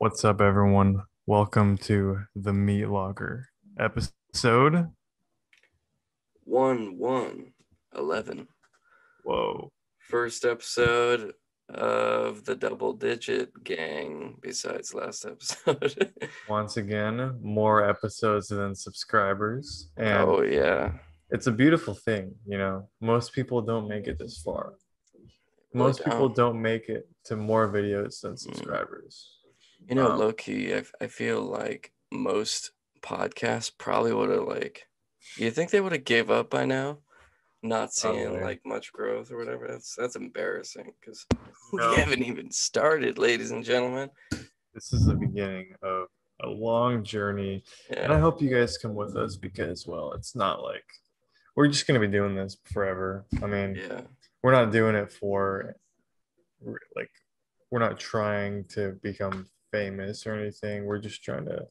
What's up, everyone? Welcome to the Meat Locker episode. One, one, 11. Whoa. First episode of the double digit gang, besides last episode. Once again, more episodes than subscribers. And oh, yeah. it's a beautiful thing, you know. Most people don't make it this far. Most people don't. don't make it to more videos than mm. subscribers. You know, Um, low key, I, I feel like most podcasts probably would have, like, you think they would have gave up by now? Not seeing Probably. like much growth or whatever. That's that's embarrassing because No. we haven't even started, ladies and gentlemen. This is the beginning of a long journey And I hope you guys come with us because, well, it's not like we're just going to be doing this forever. I mean, yeah, we're not doing it for like, we're not trying to become famous or anything. We're just trying to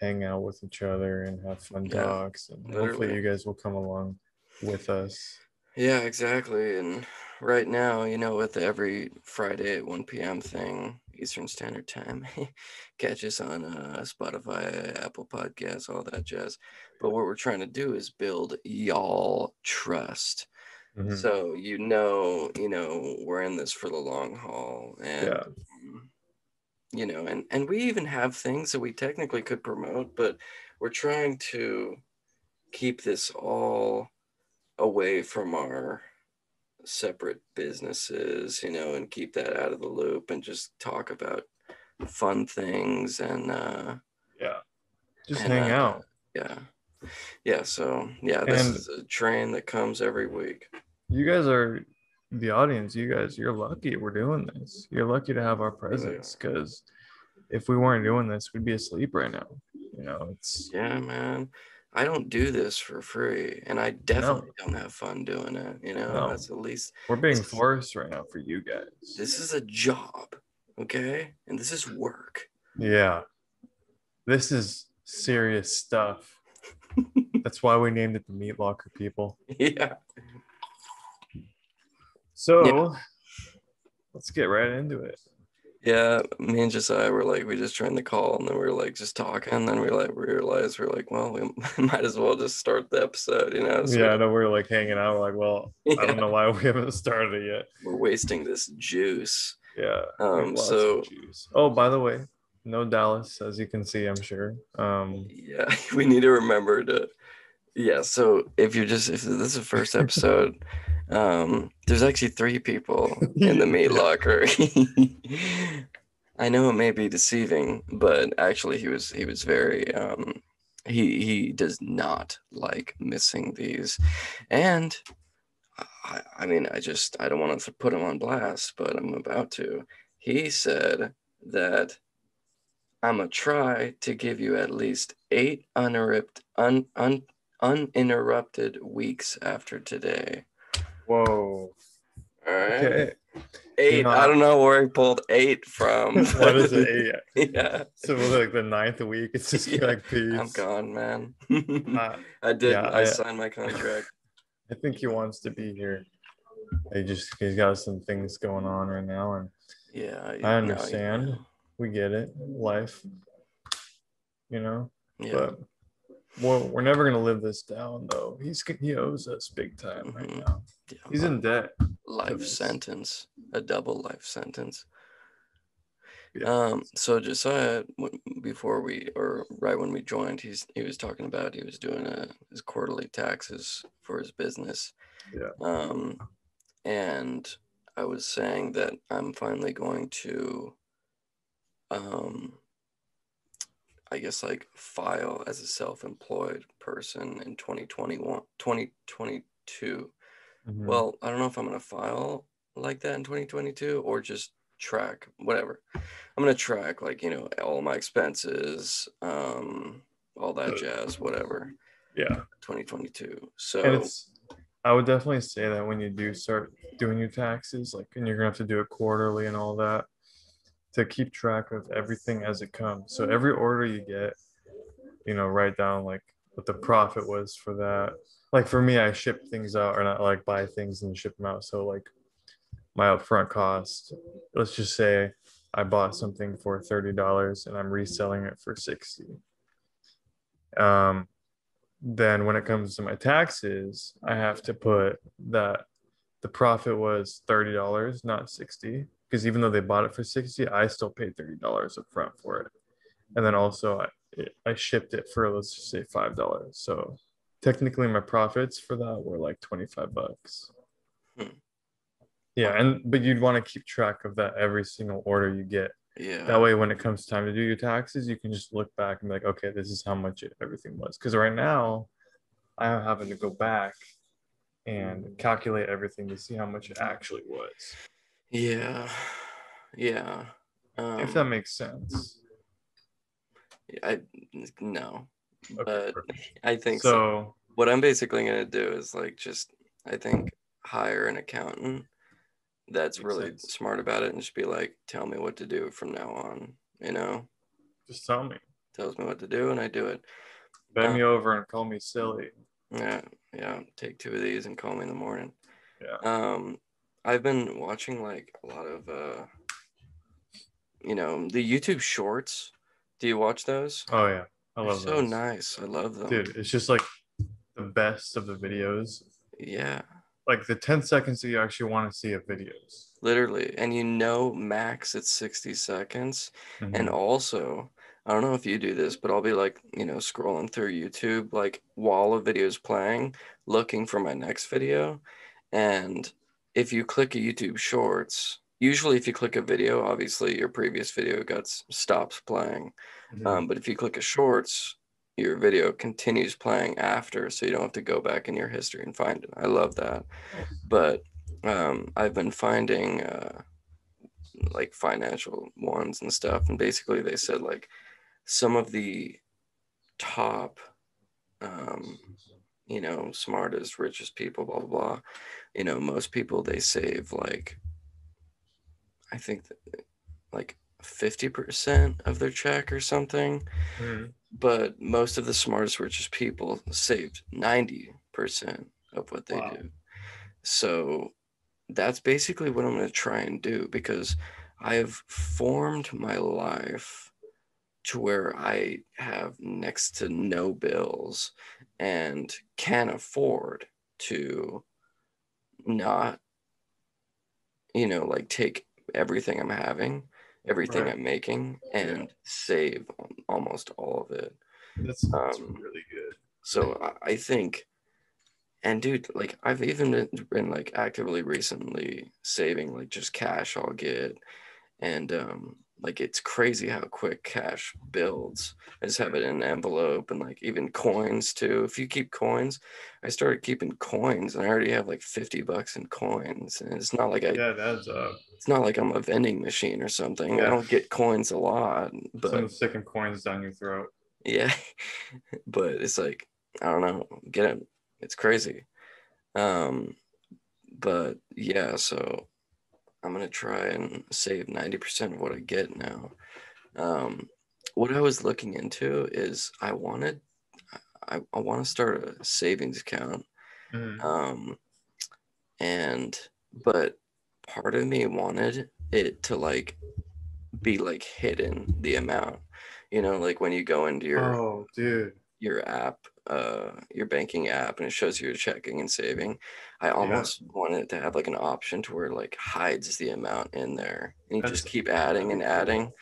hang out with each other and have fun Yeah, talks. And hopefully, you guys will come along with us. yeah, exactly. And right now, you know, with every Friday at 1 p.m. thing, Eastern Standard Time, catch us on uh, Spotify, Apple Podcasts, all that jazz. But what we're trying to do is build y'all trust. Mhm. So you know, you know, we're in this for the long haul, and Yeah. You know, and and we even have things that we technically could promote, but we're trying to keep this all away from our separate businesses, you know, and keep that out of the loop, and just talk about fun things and uh, Yeah. Just and, hang uh, out. yeah, yeah. So yeah, this And- is a train that comes every week. You guys are the audience. You guys, you're lucky we're doing this. You're lucky to have our presence because if we weren't doing this, we'd be asleep right now. You know, it's Yeah, man. I don't do this for free, and I definitely don't have fun doing it. You know, No. that's at least we're being forced right now for you guys. this is a job, okay? And this is work. Yeah. This is serious stuff. That's why we named it the Meat Locker people. Yeah. So let's get right into it. Yeah, me and Josiah were like, we just joined the call, and then we were like, just talking, and then we like realized we are like, well, we might as well just start the episode, you know? So yeah, I know we are like hanging out. We're like, well, I don't know why we haven't started it yet. we're wasting this juice. Yeah. Um, so- juice. oh, by the way, no Dallas, as you can see, I'm sure. Um, Yeah, we need to remember to. Yeah, so if you're just if this is the first episode, um, there's actually three people in the meat locker. I know it may be deceiving, but actually he was he was very um he he does not like missing these, and I, I mean I just I don't want to put him on blast, but I'm about to. He said that I'm gonna try to give you at least eight uninterrupted, un, un, uninterrupted weeks after today. Whoa. All right, Okay. eight. know, I don't know where he pulled eight from. what is it? Eight? yeah, So like the ninth week, it's just Yeah, like peace. I'm gone, man. Uh, I did. yeah, I, I- signed my contract. I think he wants to be here. He just he's got some things going on right now, and Yeah, I no, understand. we get it. Life, you know. Yeah, But we're, we're never gonna live this down, though. He's he owes us big time right Mhm. now. yeah. He's in debt. life sentence, a double life sentence. Yeah. Um, so Josiah, before we or right when we joined, he's he was talking about he was doing a, his quarterly taxes for his business. Yeah. Um, and I was saying that I'm finally going to, um, I guess like file as a self-employed person in 2021, 2022. Mhm. Well, I don't know if I'm gonna file like that in 2022 or just track whatever. I'm gonna track like you know all my expenses, um, all that jazz, whatever. yeah. 2022. So I would definitely say that when you do start doing your taxes, like and you're gonna have to do it quarterly and all that, to keep track of everything as it comes. So every order you get, you know, write down like what the profit was for that. Like for me, I ship things out or not like buy things and ship them out. So like my upfront cost, let's just say I bought something for $30 and I'm reselling it for 60. Um, then when it comes to my taxes, I have to put that the profit was $30, not 60. Because even though they bought it for 60, I still paid $30 up front for it. And then also I, I shipped it for let's just say five dollars. So technically my profits for that were like 25 bucks. Hmm. Yeah, and but you'd want to keep track of that every single order you get. Yeah. That way when it comes time to do your taxes, you can just look back and be like, okay, this is how much it, everything was. Because right now I'm having to go back and calculate everything to see how much it actually was. Yeah. Yeah. Um, if that makes sense. I no, Okay, but perfect. I think so. so. What I'm basically gonna do is like just I think hire an accountant that's Makes really sense. smart about it and just be like, tell me what to do from now on. You know, Just tell me. tells me what to do and I do it. Bend me over and call me silly. Yeah, yeah. Take two of these and call me in the morning. Yeah. Um, I've been watching like a lot of uh, you know, the YouTube Shorts. Do you watch those? Oh yeah. I They're so those. nice. I love them. Dude, it's just like the best of the videos. Yeah, Like the 10 seconds that you actually want to see of videos. literally. And you know, max it's 60 seconds. And Mhm. also, I don't know if you do this, but I'll be like, you know, scrolling through YouTube, like while a video is playing, looking for my next video. And if you click a YouTube Shorts, usually if you click a video, obviously your previous video got stops playing. Mhm. Um, but if you click a Shorts, your video continues playing after, so you don't have to go back in your history and find it. I love that. But um, I've been finding uh, like financial ones and stuff, and basically they said like some of the top, um, you know, smartest, richest people, blah blah blah. You know, most people they save like, I think that, like fifty percent of their check or something Mhm. but most of the smartest, richest people saved 90% of what they Wow. do. So that's basically what I'm going to try and do because I have formed my life to where I have next to no bills and can afford to not, you know, like take everything I'm having, everything Right. I'm making, and save almost all of it. That's, that's um, really good. So I, I think, and dude, like I've even been, been like actively recently saving like just cash I'll get, and um, like it's crazy how quick cash builds. I just have it in an envelope and like even coins too. If you keep coins, I started keeping coins and I already have like fifty bucks in coins, and it's not like I, Yeah, that's uh it's not like I'm a vending machine or something. I don't get coins a lot, but some sticking coins down your throat. yeah but it's like i don't know get it it's crazy um but yeah so i'm gonna try and save 90% of what i get now um what i was looking into is i wanted i, I want to start a savings account Mhm. um and but part of me wanted it to like be like hidden the amount you know like when you go into your Oh, dude. your app uh your banking app and it shows you your checking and saving i almost wanted it to have like an option to where it like hides the amount in there and you just keep adding and that'd be cool. adding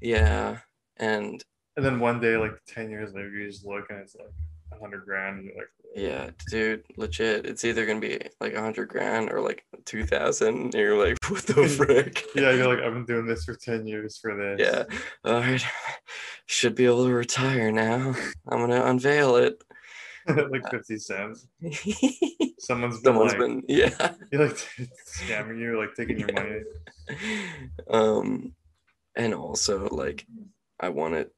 yeah and And then one day, like 10 years later, you just look and it's like a hundred grand. You're like, yeah dude legit it's either gonna be like a hundred grand or like 2000 and you're like what the frick yeah, you're like, I've been doing this for 10 years for this. Yeah. All right. Should be able to retire now. I'm gonna unveil it. like 50 cents. Someone's been Someone's like, been yeah. you're like scamming you, like taking your money. Um and also like I wanted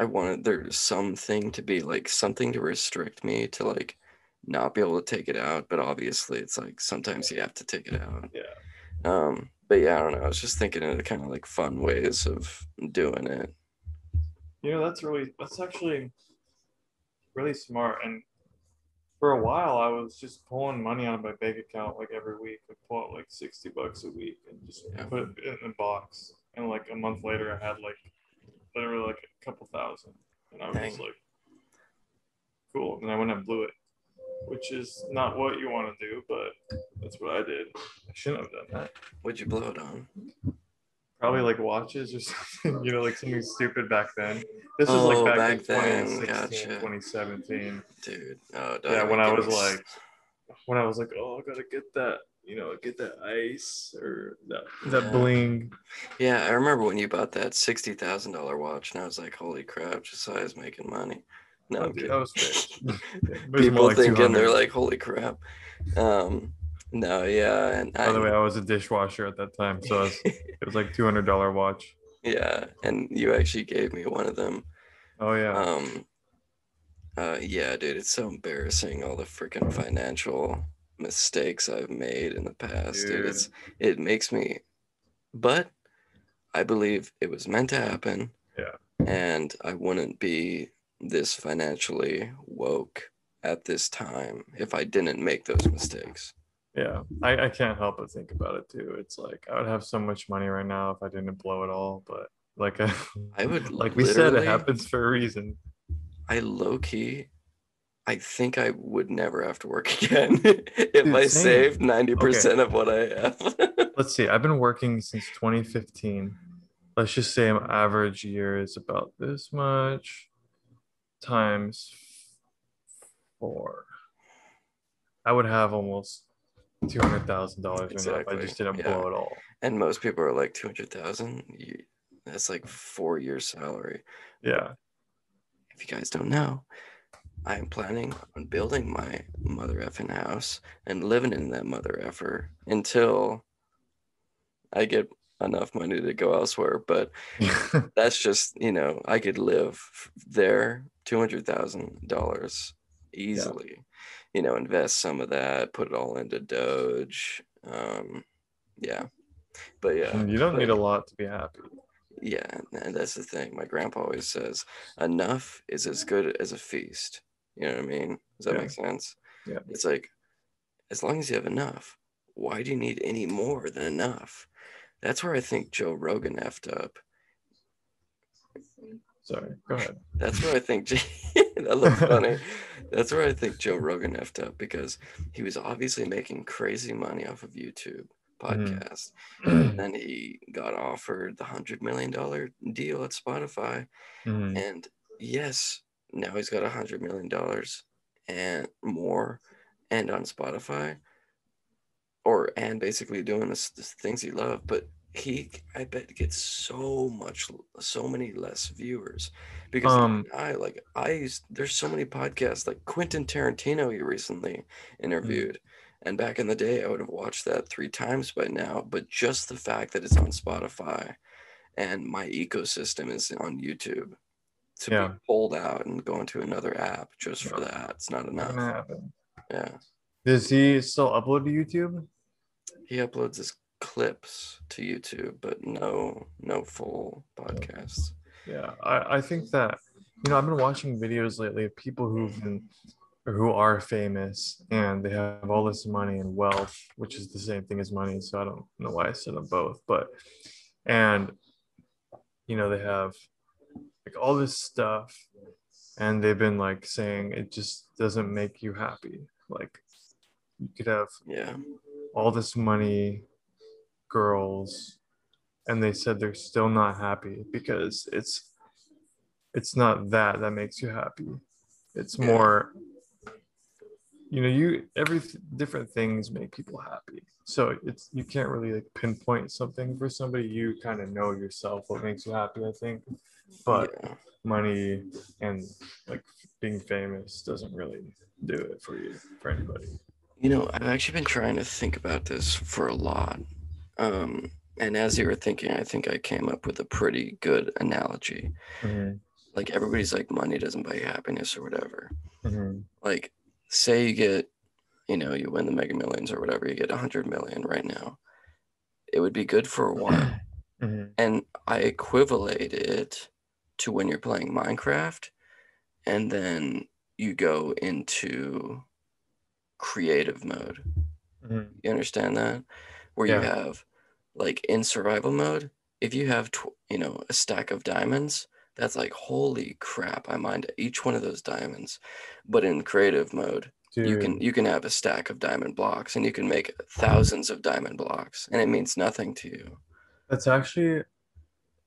I wanted there's something to be like something to restrict me to like not be able to take it out, but obviously it's like sometimes you have to take it out. Yeah. Um but yeah, I don't know. I was just thinking of the kind of like fun ways of doing it. You know, that's really, that's actually really smart. And for a while, I was just pulling money out of my bank account like every week. I'd pull out like 60 bucks a week and just Yeah. put it in the box. and like a month later, I had like literally like a couple thousand, and I was Dang. like, cool. And I went and blew it, which is not what you want to do, but that's what I did. I shouldn't have done that. What'd you blow it on? Probably like watches or something, you know, like something stupid back then. This was like Oh, back, back in then, 2016, gotcha. 2017. Dude. Oh, Yeah, when I was like, when I was like, oh, I gotta get that, you know, get that ice or that that Yeah. bling. Yeah, I remember when you bought that sixty thousand dollar watch, and I was like, "Holy crap, Josiah's making money." No, Oh, I'm dude, kidding. that was People like thinking they're like, "Holy crap." Um, no, yeah, and By the I, way, I was a dishwasher at that time, so was, it was like two hundred dollar watch. yeah, and you actually gave me one of them. Oh yeah, Um, uh, yeah, dude, it's so embarrassing all the freaking financial mistakes I've made in the past, dude. Dude. It's it makes me, but I believe it was meant to happen. Yeah. And I wouldn't be this financially woke at this time if I didn't make those mistakes. yeah. I, I can't help but think about it too. It's like I would have so much money right now if I didn't blow it all. But like, I would like we said, it happens for a reason. I low key, I think I would never have to work again if Dude, I same. saved 90% of what I have. Let's see. I've been working since 2015. Let's just say an average year is about this much times four. I would have almost two hundred thousand dollars if I just didn't yeah. blow it all. and most people are like 200,000. You- That's like four years salary. Yeah. If you guys don't know, I am planning on building my mother effing house and living in that mother effer until I get enough money to go elsewhere. But that's just, you know, I could live there $200,000 easily. You know, invest some of that, put it all into Doge. Um, yeah. But yeah. You don't need a lot to be happy. Yeah, and that's the thing. My grandpa always says, enough is as good as a feast. You know what I mean? Does that Yeah. make sense? Yeah. It's like, as long as you have enough, why do you need any more than enough? That's where I think Joe Rogan effed up. Sorry. Go ahead. That's where I think that looks funny. That's where I think Joe Rogan effed up because he was obviously making crazy money off of YouTube podcast. and Then he got offered the hundred million dollar deal at Spotify. Mhm. And yes, now he's got a hundred million dollars and more, and on Spotify, or and basically doing the, the things he loved. But he, I bet, gets so much, so many less viewers because Um, I like I used, there's so many podcasts like Quentin Tarantino he recently interviewed. And back in the day, I would have watched that three times by now. But just the fact that it's on Spotify and my ecosystem is on YouTube to Yeah. be pulled out and go into another app just for that, it's not enough. happen. Yeah. Does he still upload to YouTube? He uploads his clips to YouTube, but no, no full podcasts. Yeah, I, I think that you know I've been watching videos lately of people who've been who are famous and they have all this money and wealth, which is the same thing as money. So I don't know why I said them both, but and you know they have like all this stuff and they've been like saying it just doesn't make you happy. Like you could have Yeah. all this money, girls, and they said they're still not happy because it's it's not that that makes you happy. It's more you know, you every th- different things make people happy. So it's you can't really like pinpoint something for somebody. You kind of know yourself what makes you happy, I think. But yeah. money and like being famous doesn't really do it for you for anybody. You know, I've actually been trying to think about this for a lot. Um, and as you were thinking, I think I came up with a pretty good analogy. Like everybody's like, money doesn't buy you happiness or whatever. Mhm. Like, say you get, you know, you win the Mega Millions or whatever, you get a hundred million right now. It would be good for a while. Mhm. and I equivalate it to when you're playing Minecraft, and then you go into creative mode. Mhm. You understand that? Where you have like in survival mode, if you have tw- you know a stack of diamonds, that's like holy crap! I mined each one of those diamonds. But in creative mode, Dude, you can you can have a stack of diamond blocks and you can make thousands of diamond blocks and it means nothing to you. that's actually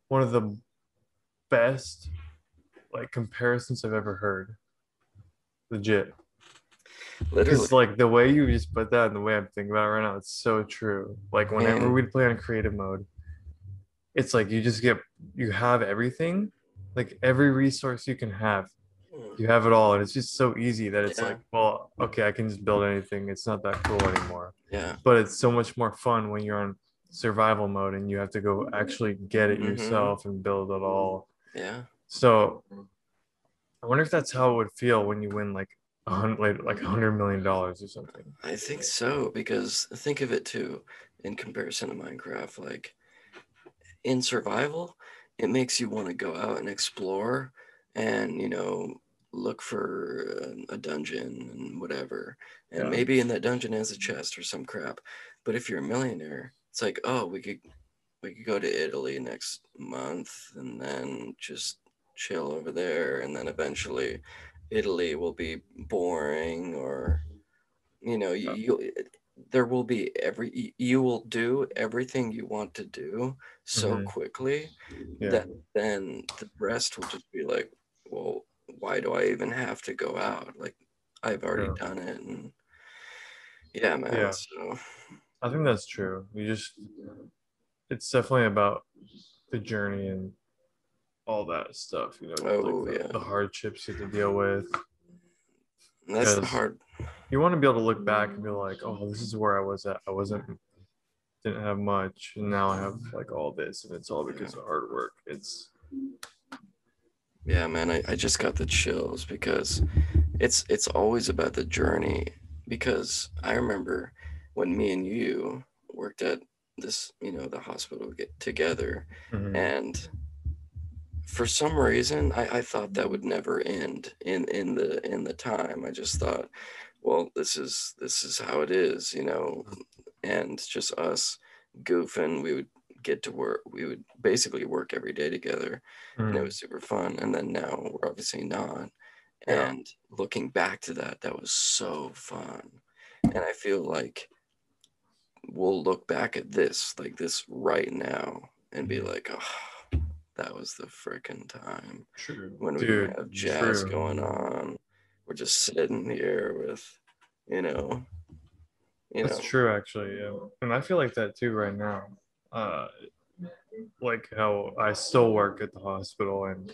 one of the best like comparisons I've ever heard. Legit. Literally. Because like the way you just put that and the way I'm thinking about it right now, it's so true. Like whenever we'd play on creative mode, it's like you just get you have everything, like every resource you can have. You have it all, and it's just so easy that it's Yeah. like, well, okay, I can just build anything. It's not that cool anymore. Yeah. But it's so much more fun when you're on survival mode and you have to go actually get it Mhm. yourself and build it all. Yeah. So I wonder if that's how it would feel when you win like a hundred, like a hundred million dollars or something. I think so because think of it too in comparison to Minecraft like in survival it makes you want to go out and explore and you know look for a, a dungeon and whatever and Yeah. maybe in that dungeon has a chest or some crap but if you're a millionaire it's like oh we could we could go to Italy next month and then just chill over there and then eventually Italy will be boring or you know you, you there will be every you will do everything you want to do so Mhm. quickly Yeah. that then the rest will just be like well why do I even have to go out like I've already Yeah. done it and yeah man Yeah. so I think that's true. You just, it's definitely about the journey and all that stuff, you know, Oh, like the, yeah. the hardships you have to deal with. that's the hard You want to be able to look back and be like, oh, this is where I was at. I wasn't, didn't have much, and now I have like all this, and it's all because of hard work. It's, Yeah, man, I, I just got the chills because it's it's always about the journey. Because I remember when me and you worked at this, you know, the hospital get together, Mhm. and for some reason I, I thought that would never end in in the in the time. I just thought, well, this is this is how it is, you know, and just us goofing. We would get to work. We would basically work every day together and it Mhm. was super fun. And then now we're obviously not. Yeah. And looking back to that, that was so fun. And I feel like we'll look back at this, like this right now, and be Mhm. like, oh, that was the freaking time true. when we Dude, have jazz true. going on. We're just sitting here with, you know, you know That's know, true, actually. Yeah, and I feel like that too right now. Uh, like how I still work at the hospital, and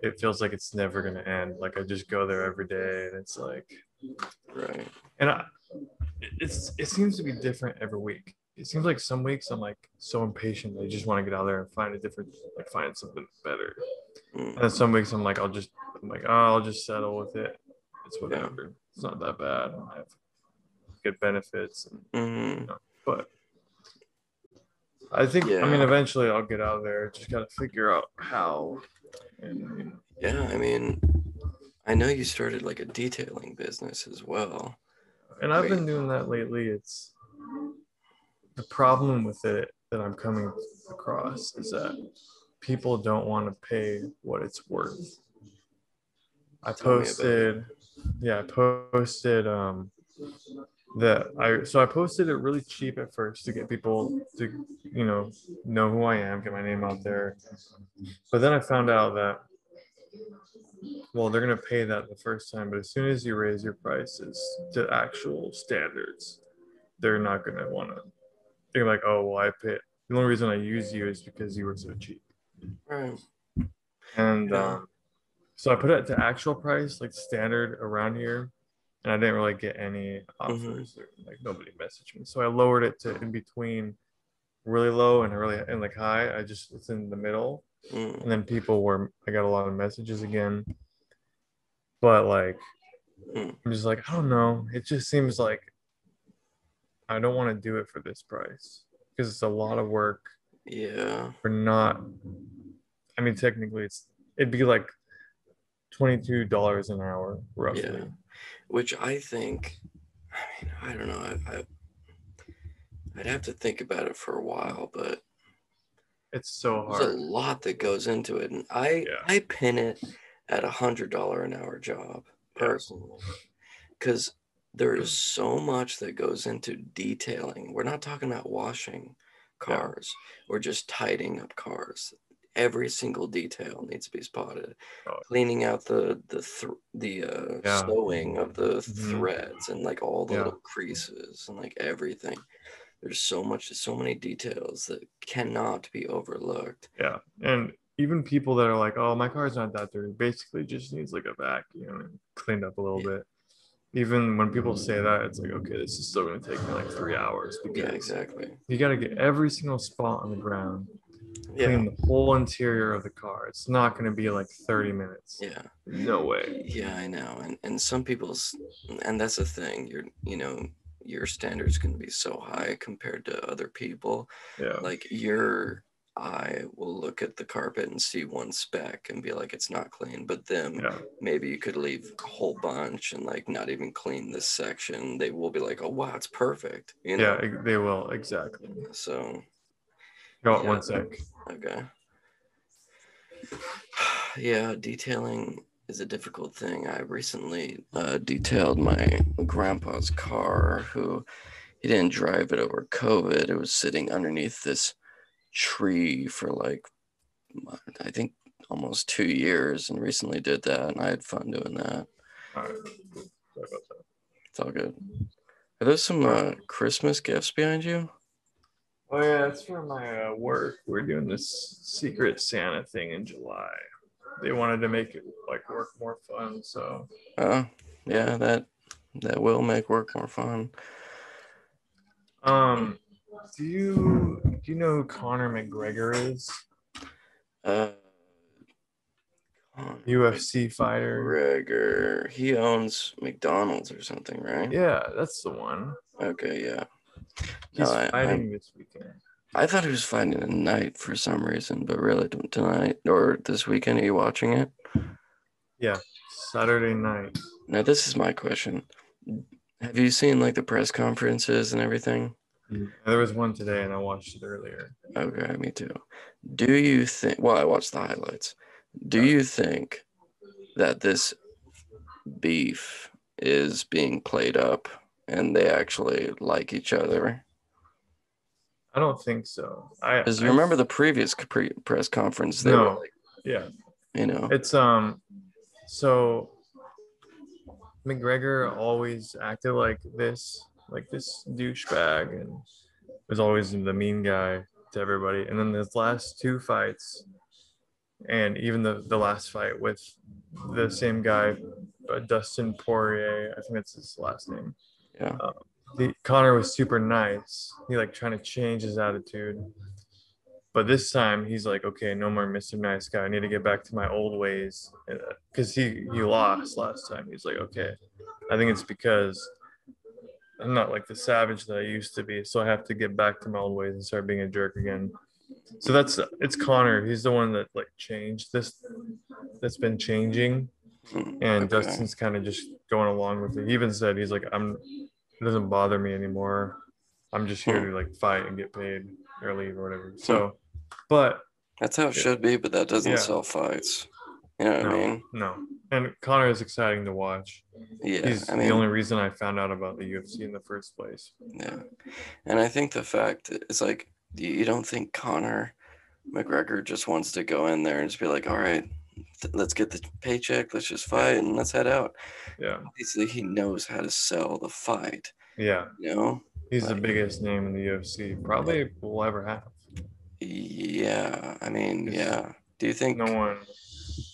it feels like it's never gonna end. Like I just go there every day, and it's like, right. and I, it's it seems to be different every week. It seems like some weeks I'm like so impatient. I just want to get out there and find a different, like find something better. Mm. And then some weeks I'm like, I'll just, I'm like, oh, I'll just settle with it. It's whatever. It's not that bad. I have good benefits and Mhm. but I think I mean eventually I'll get out of there. Just gotta figure out how. And you know, Yeah, I mean, I know you started like a detailing business as well. And I've been doing that lately. It's the problem with it that I'm coming across is that people don't want to pay what it's worth. I Tell me about it. posted, yeah, I posted um that I so I posted it really cheap at first to get people to you know know who I am, get my name out there. But then I found out that well, they're gonna pay that the first time, but as soon as you raise your prices to actual standards, they're not gonna wanna they're like, oh well I pay the only reason I use you is because you were so cheap. Right. And Yeah. um, so I put it to actual price, like standard around here, and I didn't really get any offers. Or, like nobody messaged me, so I lowered it to in between, really low and really and like high. I just it's in the middle, Mm. and then people were I got a lot of messages again, but like Hmm. I'm just like I don't know. It just seems like I don't want to do it for this price because it's a lot of work Yeah. for not i mean technically it's it'd be like $22 an hour roughly Yeah. Which I think, I mean, I don't know. I, I, I'd have to think about it for a while, but It's so hard. There's a lot that goes into it, and I Yeah. I pin it at a hundred dollar an hour job personally, because there is so much that goes into detailing. We're not talking about washing Yeah. cars or just tidying up cars. Every single detail needs to be spotted. Oh. Cleaning out the the th- the uh, Yeah. sewing of the Mhm. threads and like all the Yeah. little creases and like everything. There's so much, so many details that cannot be overlooked. Yeah. And even people that are like, oh, my car's not that dirty, basically just needs like a vacuum and cleaned up a little Yeah. bit. Even when people say that, it's like, okay, this is still going to take me like three hours Yeah, exactly. you got to get every single spot on the ground, Yeah, clean the whole interior of the car. It's not going to be like 30 minutes. yeah, No way. yeah. I know, and and some people's, and that's the thing. You're, you know, your standards can be so high compared to other people. Yeah. Like your eye will look at the carpet and see one speck and be like, it's not clean. But then Yeah. maybe you could leave a whole bunch and like not even clean this section. They will be like, oh wow, it's perfect. You know. Yeah. They will. Exactly. So Go on Yeah. one sec. Okay. Yeah, detailing is a difficult thing. I recently uh, detailed my grandpa's car, who he didn't drive it over COVID. It was sitting underneath this tree for like, I think almost two years, and recently did that, and I had fun doing that. All right. That. It's all good. Are those some uh, Christmas gifts behind you? Oh yeah, it's for my uh, work. We're doing this secret Santa thing in July. They wanted to make it like work more fun, so Uh, yeah, that that will make work more fun. um, do you do you know who Conor McGregor is? Uh, Conor UFC fighter. McGregor. He owns McDonald's or something, right? Yeah, that's the one. Okay, yeah. He's No, I- fighting this weekend. I thought he was fighting tonight for some reason, but really tonight or this weekend. Are you watching it? Yeah, Saturday night. Now, this is my question. Have you seen like the press conferences and everything? There was one today, and I watched it earlier. Okay, me too. Do you think? Well, I watched the highlights. Do you think that this beef is being played up and they actually like each other? I don't think so. I Because you I- remember the previous pre- press conference, they were No. like, Yeah, you know, It's um so McGregor always acted like this, like this douchebag and was always the mean guy to everybody. And then his last two fights and even the, the last fight with the same guy, uh, Dustin Poirier, I think that's his last name. yeah, The Conor was super nice. He like trying to change his attitude. But this time he's like, okay, no more Mr. Nice Guy. I need to get back to my old ways. Because uh, he he lost last time. He's like, okay, I think it's because I'm not like the savage that I used to be. So I have to get back to my old ways and start being a jerk again. So that's uh, it's Conor. He's the one that like changed this. That's been changing, and okay. Dustin's kind of just going along with it. He even said he's like, I'm. It doesn't bother me anymore. I'm just here to hmm. like fight and get paid or leave or whatever. So, hmm. but That's how it Yeah. should be, but that doesn't Yeah. sell fights. You know what I no, mean? no. And Conor is exciting to watch. Yeah, He's I mean, the only reason I found out about the UFC in the first place. yeah. And I think the fact is like, you don't think Conor McGregor just wants to go in there and just be like, all right, let's get the paycheck, let's just fight and let's head out. Yeah, Obviously, he knows how to sell the fight, yeah. you know? He's the biggest name in the UFC probably will ever have. Yeah, I mean, It's- yeah. Do you think? No one.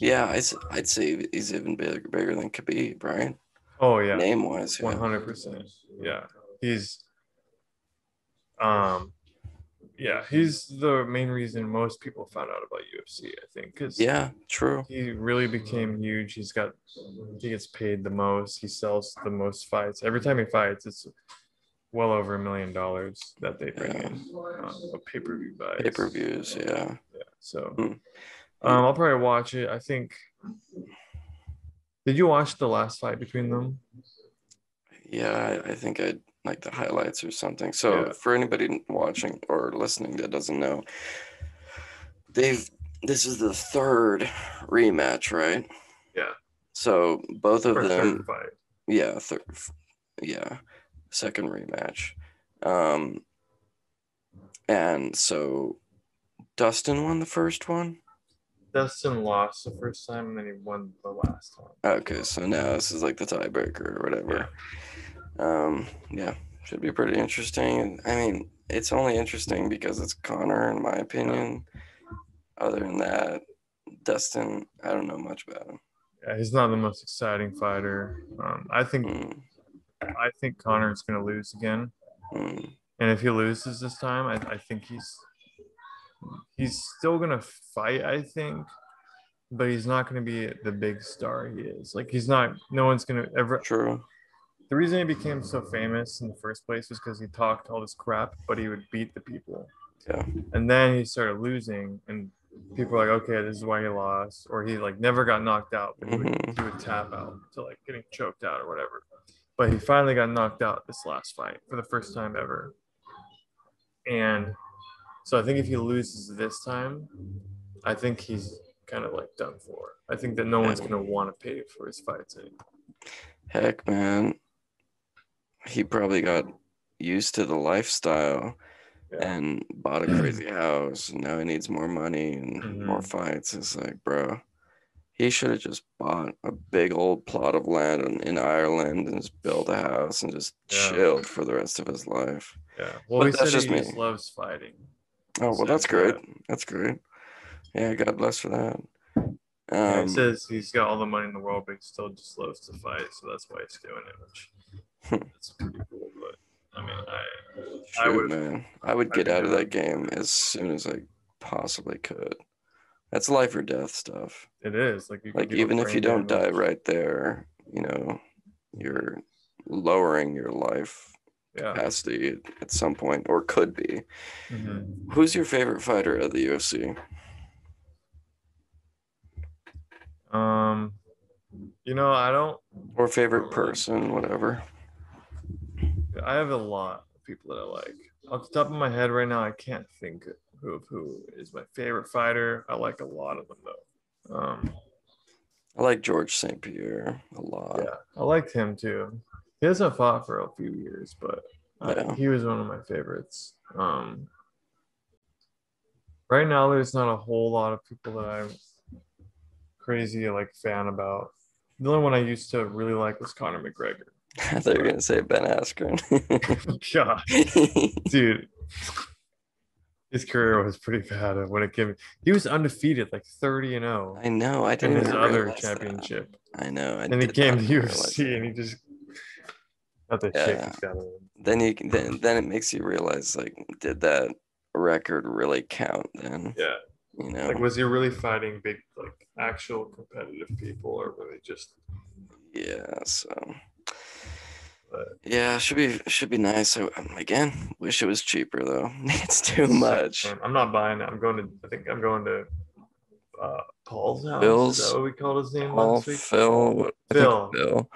Yeah, I'd, I'd say he's even bigger, bigger than Khabib, right? Oh yeah, Name wise, one yeah. hundred percent. Yeah, he's. Um, yeah, he's the main reason most people found out about UFC. I think because Yeah, true. he really became huge. He's got he gets paid the most. He sells the most fights. Every time he fights, it's well over a million dollars that they bring Yeah. in of pay per view buys. Pay per views, yeah. Yeah. So Hmm. um, I'll probably watch it. I think. Did you watch the last fight between them? Yeah, I, I think I'd like the highlights or something. So Yeah. for anybody watching or listening that doesn't know, they've this is the third rematch, right? Yeah. So both of Or them yeah third yeah second rematch um and so dustin won the first one Dustin lost the first time and then he won the last time. okay so now this is like the tiebreaker or whatever um yeah should be pretty interesting i mean it's only interesting because it's conor in my opinion other than that dustin i don't know much about him Yeah, he's not the most exciting fighter. Um, I think Mm, I think Conor's gonna lose again. mm, And if he loses this time, I, I think he's he's still gonna fight, I think, but he's not gonna be the big star he is. Like he's not no one's gonna ever true the reason he became so famous in the first place was because he talked all this crap, but he would beat the people. Yeah. And then he started losing and people were like, okay, this is why he lost. Or he like never got knocked out, but he would, Mhm. he would tap out to like getting choked out or whatever. But he finally got knocked out this last fight for the first time ever. And so I think if he loses this time, I think he's kind of like done for. I think that no one's gonna want to pay for his fights anymore. Heck, man. He probably got used to the lifestyle Yeah. and bought a crazy house. And now he needs more money and Mhm. more fights. It's like, bro, he should have just bought a big old plot of land in, in Ireland and just built a house and just Yeah. chilled for the rest of his life. Yeah. Well, But he that's said just he me. just loves fighting. Oh, well, So, that's yeah. great. That's great. Yeah, God bless for that. Yeah, Um, he says he's got all the money in the world, but he still just loves to fight, so that's why he's doing it. Which it's pretty cool. But I mean, I I Shoot, would- man. I would get out of that game as soon as I possibly could. That's life or death stuff. it is like you Like even if you don't die right there, you know, you're lowering your life Yeah. capacity at- some point, or could be. Mhm. Who's your favorite fighter of the UFC? Um, you know, I don't. Or favorite person, whatever. I have a lot of people that I like. Off the top of my head right now, I can't think who of who is my favorite fighter. I like a lot of them though. Um, I like George St. Pierre a lot. yeah, I liked him too. He hasn't fought for a few years, but I- Yeah. he was one of my favorites. Um, right now, there's not a whole lot of people that I'm crazy like fan about. The only one I used to really like was Conor McGregor. I thought you were gonna say Ben Askren. Oh, God, dude, his career was pretty bad when it came. He was undefeated, like 30 and 0 I know. I in didn't his other realize that. championship. I know. I and he came to UFC and he just the shit Yeah. he's got then you then then it makes you realize like did that record really count then Yeah. you know Like, was he really fighting big, like actual competitive people, or were they just? yeah so But- yeah should be should be nice um, again wish it was cheaper though it's too much I'm not buying it. I'm going to. I think I'm going to uh, Paul's house. Is that what we called his name Paul last week? Phil I Phil. Phil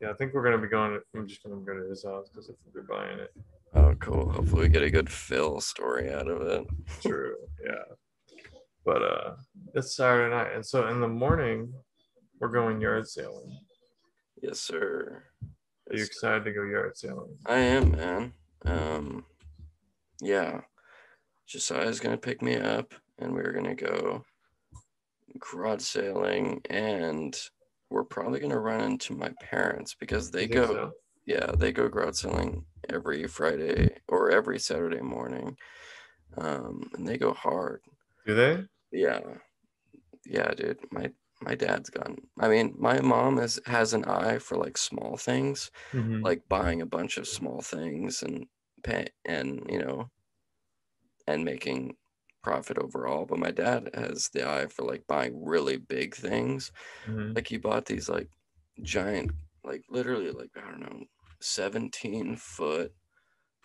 Yeah, I think we're gonna be going. To, I'm just gonna go to his house because I think we're buying it. oh cool hopefully we get a good Phil story out of it True. Yeah. But uh, it's Saturday night, and so in the morning, we're going yard sailing. yes sir Are you excited to go yard sailing? I am man um yeah Josiah's gonna pick me up and we're gonna go garage sailing and we're probably gonna run into my parents because they go so? yeah they go garage sailing every Friday or every Saturday morning um and they go hard Do they? yeah yeah dude my my dad's gone I mean my mom is has an eye for like small things Mhm. like buying a bunch of small things and pay and you know and making profit overall but my dad has the eye for like buying really big things Mhm. like he bought these like giant like literally like i don't know 17 foot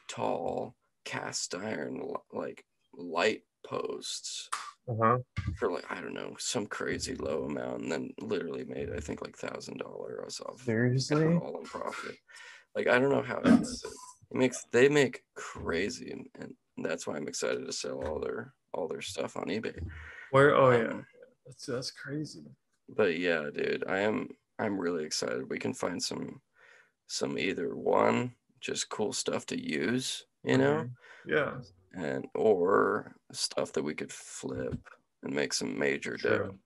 tall cast iron like light posts Uh-huh. for like i don't know some crazy low amount and then literally made i think like thousand dollars off Seriously? all in profit. Like I don't know how it's, it makes they make crazy and, and that's why I'm excited to sell all their all their stuff on eBay. Where? Oh yeah, Um, that's that's crazy. but yeah, dude, I am I'm really excited. We can find some some either one just cool stuff to use, you know, Mhm. Yeah. And or stuff that we could flip and make some major dough. True.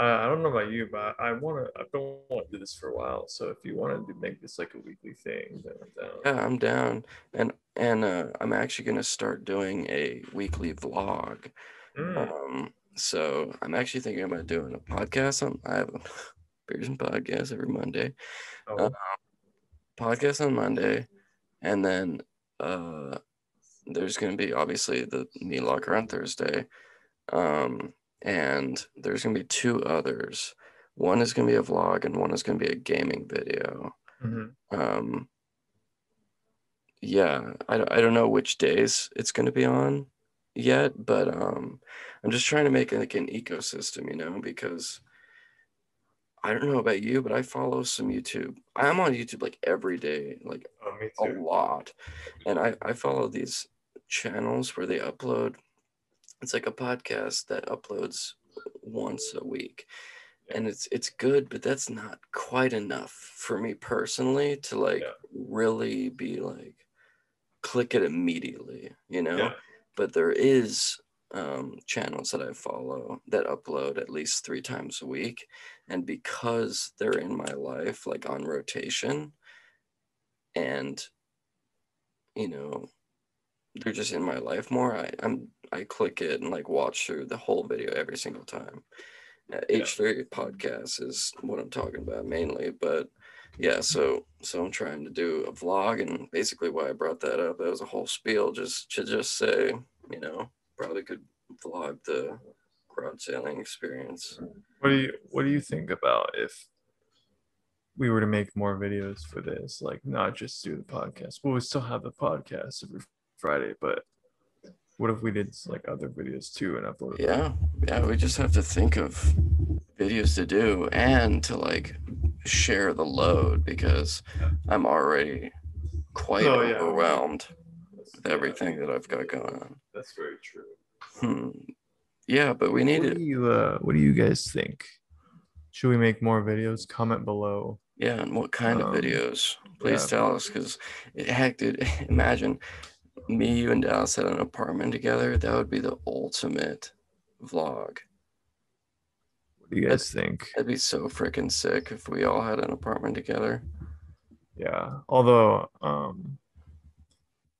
Uh, I don't know about you, but I want to. I've been wanting to do this for a while. So if you wanted to make this like a weekly thing, then I'm down. Yeah, I'm down. And and uh, I'm actually gonna start doing a weekly vlog. Mm, Um, so I'm actually thinking about doing a podcast on I have a beers and podcast every Monday. oh, Podcast on Monday, and then uh there's gonna be obviously the meat locker on Thursday. Um and there's gonna be two others. One is gonna be a vlog and one is gonna be a gaming video. mhm. um yeah I, don't- I don't know which days it's going to be on yet but um i'm just trying to make like an ecosystem you know because i don't know about you but i follow some youtube i'm on youtube like every day like Oh, a lot and i i follow these channels where they upload. It's like a podcast that uploads once a week. And it's it's good but that's not quite enough for me personally to like Yeah. really be like click it immediately you know? Yeah. but there is um, channels that i follow that upload at least three times a week. And because they're in my life like on rotation and you know they're just in my life more i i'm i click it and like watch through the whole video every single time uh, Yeah. h3 podcast is what i'm talking about mainly but yeah so so i'm trying to do a vlog and basically why i brought that up that was a whole spiel just to just say you know probably could vlog the crowd sailing experience What do you What do you think about if we were to make more videos for this? Like, not just do the podcast. but we still have the podcast every Friday, but what if we did like other videos too and upload? them? Yeah, yeah, we just have to think of videos to do and to like share the load because I'm already quite Oh, yeah. overwhelmed That's- with everything that I've got going on. That's very true. Hmm. Yeah, but we need What it. do you uh What do you guys think? Should we make more videos? Comment below. Yeah, and what kind of Um, videos? Please yeah. tell us because heck, dude, imagine me, you, and Dallas had an apartment together. That would be the ultimate vlog. What do you guys think? That'd be so freaking sick if we all had an apartment together. Yeah. Although um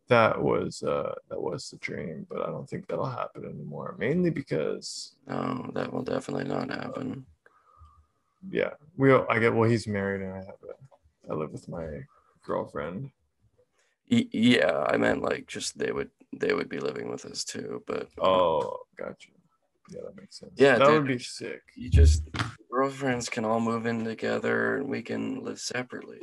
that was uh that was the dream, but I don't think that'll happen anymore. Mainly because No, that will definitely not happen. yeah, we I get well he's married and I have a I live with my girlfriend. Y- yeah, I meant like just they would they would be living with us too, but Oh, gotcha. Yeah, that makes sense. Yeah, that dude. would be sick. you just girlfriends can all move in together and we can live separately.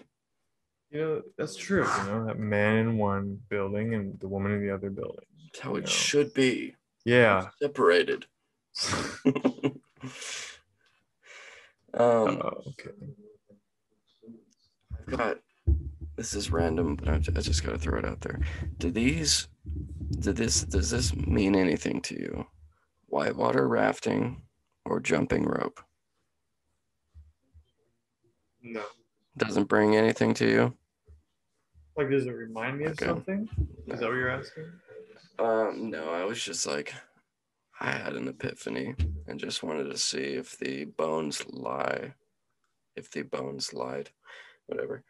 You know, that's true. You know, that man in one building and the woman in the other building. That's how it Yeah. should be. Yeah. Separated. Oh, um, okay. I've got this is random, but I, just gotta throw it out there. Do these, did this, does this mean anything to you? Whitewater rafting or jumping rope? No. Doesn't bring anything to you? Like, does it remind me of something? Is that what you're asking? Um, no, I was just like, I had an epiphany and just wanted to see if the bones lie, if the bones lied, whatever.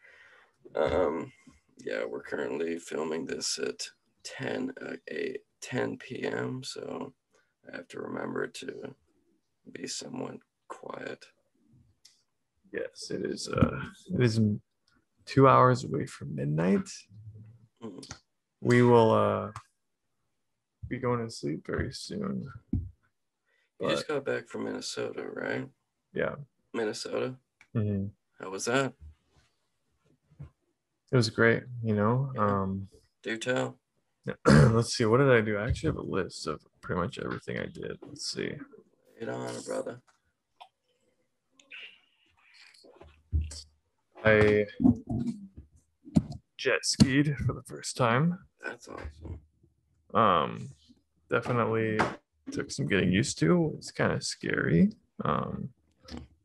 Um, yeah, we're currently filming this at 10, uh, 8, 10 p.m. So I have to remember to be somewhat quiet. Yes, it is. Uh, it is two hours away from midnight. Mm. We will uh be going to sleep very soon. You just got back from Minnesota, right? yeah, Minnesota. Mm-hmm. How was that? It was great. You know, um, Do tell. let's see. What did I do? I actually have a list of pretty much everything I did. Let's see. Get on, brother. I jet skied for the first time. That's awesome. Um, definitely took some getting used to. It's kind of scary. Um,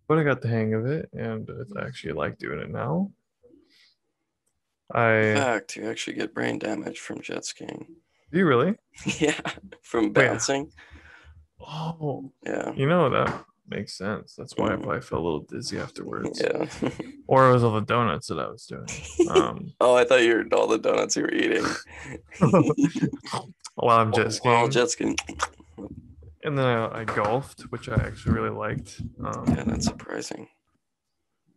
but I got the hang of it, and I actually like doing it now. I Fact, you actually get brain damage from jet skiing. do you really? Yeah, from bouncing. Oh, Yeah. you know that makes sense. That's why I Mhm. probably felt a little dizzy afterwards. Yeah. Or it was all the donuts that I was doing. Um, oh, I thought you were all the donuts you were eating. while I'm jet skiing. While jet skiing. and then I, I golfed, which I actually really liked. Um, Yeah, that's surprising.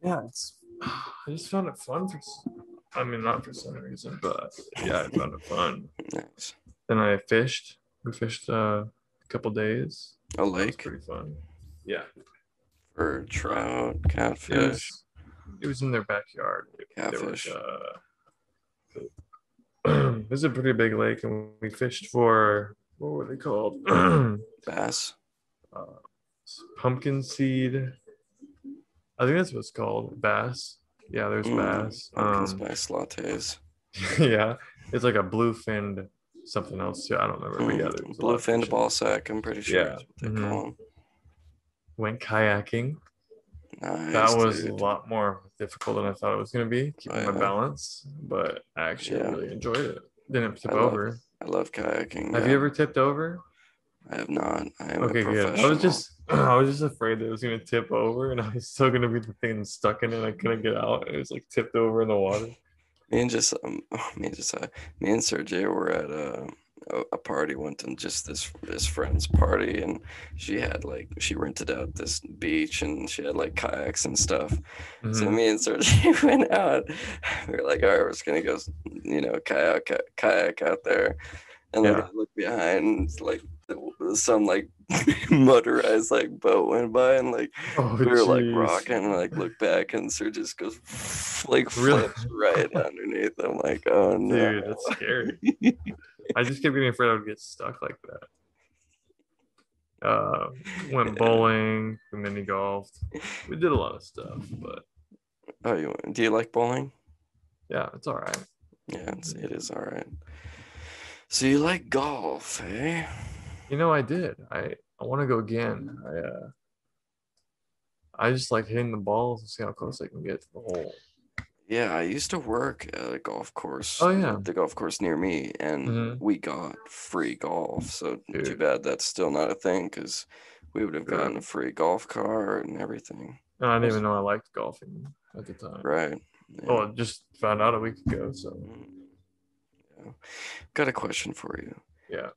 yeah, it's I just found it fun for I mean not for some reason, but yeah, I found it fun. Nice. Then I fished. We fished uh, a couple days. A was lake pretty fun. Yeah. for trout, It catfish, was, it was in their backyard. Was catfish. uh it was a pretty big lake and we fished for what were they called? bass. uh, pumpkin seed. I think that's what it's called. Bass. Yeah, there's Mm, bass. Um, spice lattes. yeah, it's like a bluefinned something else too. I don't remember, but yeah, Mm, there was a lot Bluefin fishing. ball sack. I'm pretty sure Yeah, that's what they mhm. call 'em. Went kayaking. Nice, that was a lot more difficult than I thought it was gonna be, keeping Oh, my balance. But I actually Yeah. really enjoyed it. Didn't tip I love- over. I love kayaking. Have yeah. you ever tipped over? I have not. I am Okay, good. I was just I was just afraid that it was gonna tip over and I was still gonna be the thing stuck in it. I couldn't get out. It was like tipped over in the water. Me and just um, me and just uh, me and Sergey were at a a, a party went to just this this friend's party and she had like she rented out this beach and she had like kayaks and stuff. So Mhm. me and Sergey went out. We were like, all right, we're just gonna go, you know, kayak kayak out there. And like I look behind, and it's like some like motorized like boat went by, and like Oh, we were like rocking, and like look back, and Sir just goes like Really? flips right underneath. I'm like, oh no, Dude, that's scary. I just kept getting afraid I would get stuck like that. Uh, went bowling, we mini golfed. We did a lot of stuff, but oh, you do you like bowling? yeah, it's all right. Yeah, it's, it is all right. So you like golf, eh? You know, I did. I I want to go again. I uh, I just like hitting the balls and see how close I can get to the hole. Yeah, I used to work at a golf course. Oh, yeah. the golf course near me, and Mhm. we got free golf. So too bad that's still not a thing because we would have gotten a free golf cart and everything. And I didn't even know I liked golfing at the time. Right. Yeah. Oh, I just found out a week ago. So Mm. Yeah. Got a question for you. yeah,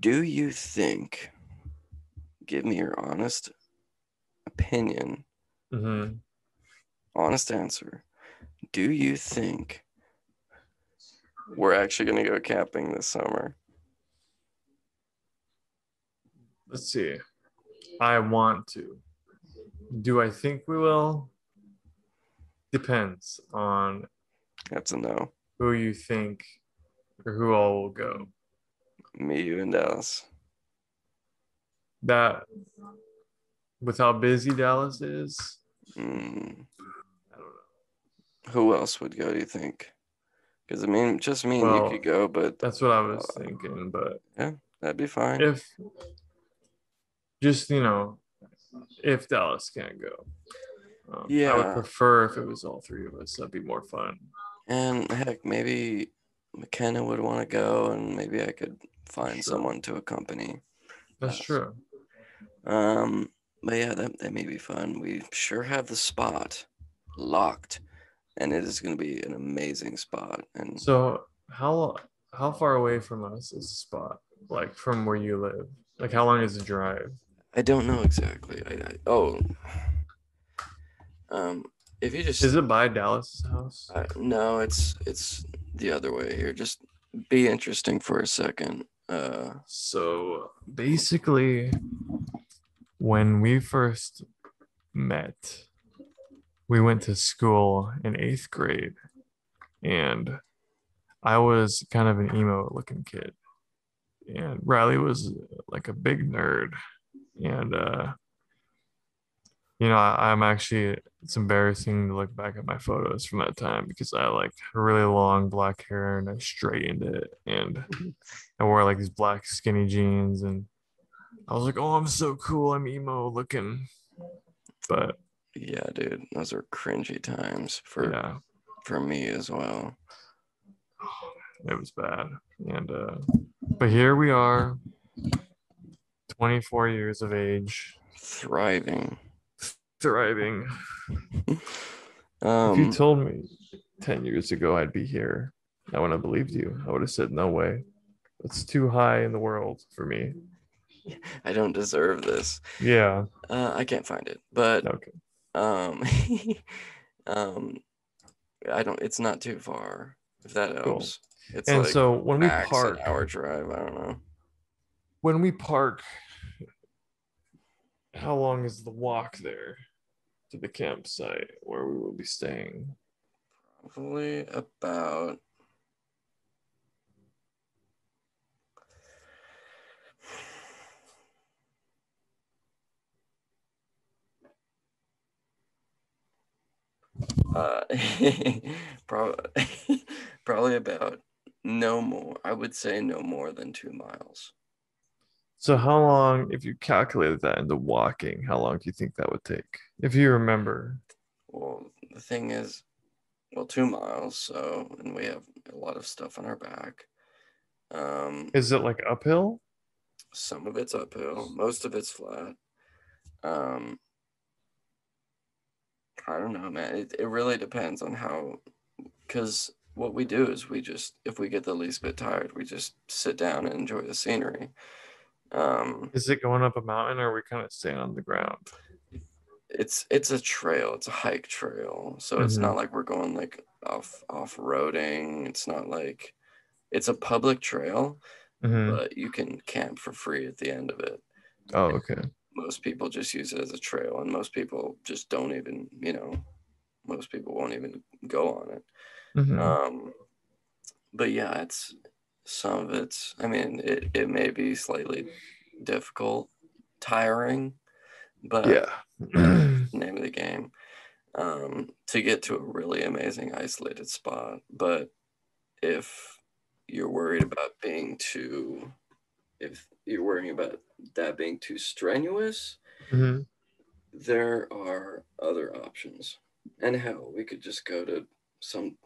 Do you think? Give me your honest opinion, hmm honest answer. Do you think we're actually going to go camping this summer? let's see. I want to. Do I think we will? Depends on That's a no. who you think or who all will go. Me, you, and Dallas. That with how busy Dallas is, Mm. I don't know. Who else would go? Do you think? Because I mean, just me and Well, you could go, but That's what I was Uh, thinking. But yeah, that'd be fine. if just you know, if Dallas can't go, um, I would prefer if it was all three of us. That'd be more fun. And heck, maybe McKenna would want to go, and maybe I could find Sure. someone to accompany. That's Yes. true. Um, but yeah, that that may be fun. We sure have the spot locked, and it is going to be an amazing spot. And So how how far away from us is the spot? Like from where you live? Like how long is the drive? I don't know exactly. I, I oh, um, if you just Is it by Dallas's house? Uh, no, it's it's the other way here. Just be interesting for a second. Uh, So basically, when we first met, we went to school in eighth grade, and I was kind of an emo looking kid, and Riley was like a big nerd, and uh, You know, I, I'm actually, it's embarrassing to look back at my photos from that time because I like had really long black hair and I straightened it and I wore like these black skinny jeans and I was like, oh, I'm so cool. I'm emo looking. But Yeah, dude, those are cringy times for yeah, for me as well. it was bad. And, uh, but here we are, 24 years of age, Thriving. Thriving. if you Um, told me 10 years ago I'd be here, I wouldn't have believed you. I would have said, no way. It's too high in the world for me. I don't deserve this. Yeah. Uh, I can't find it, but Okay. um, um, I don't. It's not too far. If that Cool. helps. It's And like so when we park, hour drive. I don't know. when we park, how long is the walk there to the campsite where we will be staying? Probably about. Uh, probably, probably about no more. I would say no more than two miles. So how long, if you calculated that into walking, how long do you think that would take? If you remember. Well, the thing is, well, two miles. So, and we have a lot of stuff on our back. Um, Is it like uphill? some of it's uphill, most of it's flat. Um, I don't know, man. It, it really depends on how, because what we do is we just, if we get the least bit tired, we just sit down and enjoy the scenery. Um, Is it going up a mountain or are we kind of staying on the ground? it's it's a trail it's a hike trail so it's Mhm. not like we're going like off off roading it's not like it's a public trail Mhm. but you can camp for free at the end of it Oh, okay. most people just use it as a trail and most people just don't even you know most people won't even go on it Mhm. um but yeah it's some of it's i mean it, it may be slightly difficult tiring but yeah. name of the game um, to get to a really amazing isolated spot. But if you're worried about being too, if you're worrying about that being too strenuous, Mhm. there are other options. And hell, we could just go to some,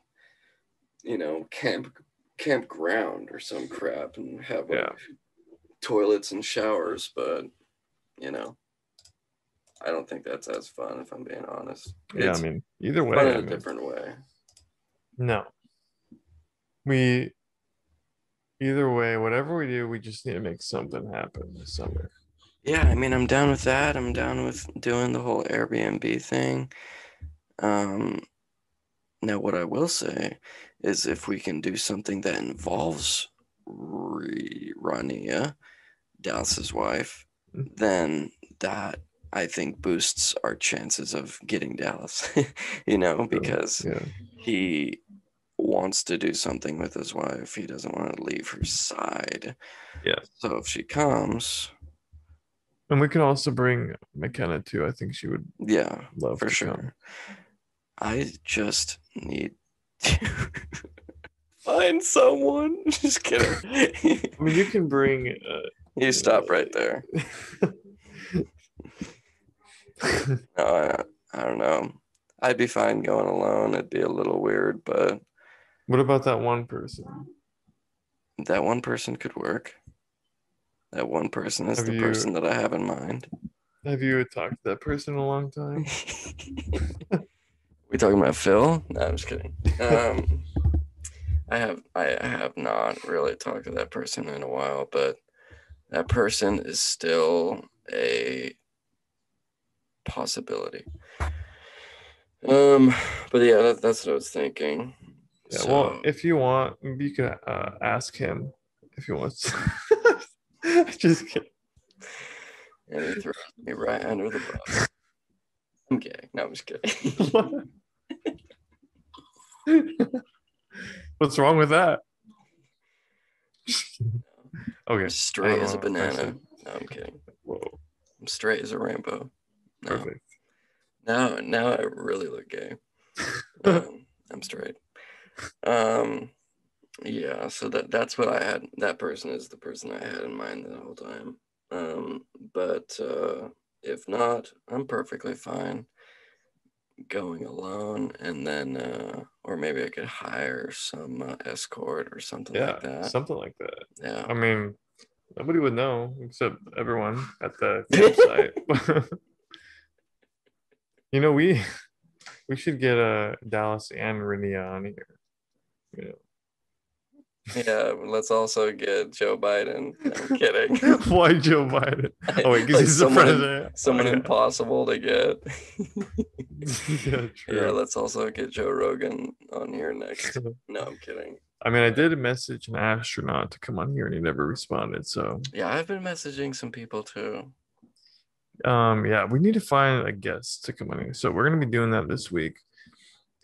you know, camp campground or some crap and have like, Yeah. toilets and showers. But you know, I don't think that's as fun if I'm being honest. Yeah, It's I mean, either way, fun I in a mean, different way. no. We either way, whatever we do, we just need to make something happen this summer. Yeah, I mean, I'm down with that. I'm down with doing the whole Airbnb thing. Um, now, what I will say is if we can do something that involves Re- Rania, Dallas's wife, Mhm. then that I think boosts our chances of getting Dallas, you know, because Yeah. he wants to do something with his wife. He doesn't want to leave her side. Yeah. So if she comes, And we can also bring McKenna too. I think she would yeah, love for sure. come. I just need find someone. Just kidding. I mean, you can bring. Uh, you stop right there. No, I, I don't know. I'd be fine going alone. It'd be a little weird, but what about that one person? that one person could work. That one person is Have the you- person that I have in mind. Have you talked to that person in a long time? We talking about Phil? No, I'm just kidding. Um, I have I, have not really talked to that person in a while, but that person is still a possibility. Um, but yeah, that, that's what I was thinking. Yeah. So, Well, if you want, you can uh, ask him if he wants. Just kidding. and he throws me right under the bus. I'm kidding. No, I'm just kidding. What's wrong with that? okay. straight as a banana. No, I'm kidding. Whoa. I'm straight as a rainbow. No. Perfect. Now, now I really look gay. Um, I'm straight. Um, yeah. So that that's what I had. That person is the person I had in mind the whole time. Um, but uh, if not, I'm perfectly fine going alone, and then, uh, or maybe I could hire some uh, escort or something Yeah, like that. something like that. Yeah. I mean, nobody would know except everyone at the campsite. you know, we we should get uh, Dallas and Renia on here. You know. Yeah, let's also get Joe Biden. I'm kidding. Why Joe Biden? Oh wait, because Like he's the someone- president. Someone oh, yeah. impossible to get. yeah, true. yeah, let's also get Joe Rogan on here next. No, I'm kidding. I mean, I did message an astronaut to come on here, and he never responded. So, Yeah, I've been messaging some people too. um, yeah, we need to find a guest to come on here. So we're gonna be doing that this week.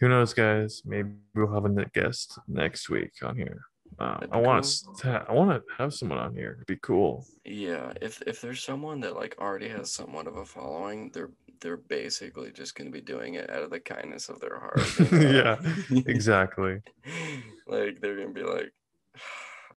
Who knows, guys? Maybe we'll have a guest next week on here. Um, I want to. I want to have someone on here. It'd be cool. Yeah, if if there's someone that like already has somewhat of a following, they're they're basically just gonna be doing it out of the kindness of their heart. you know? yeah, exactly. like they're gonna be like,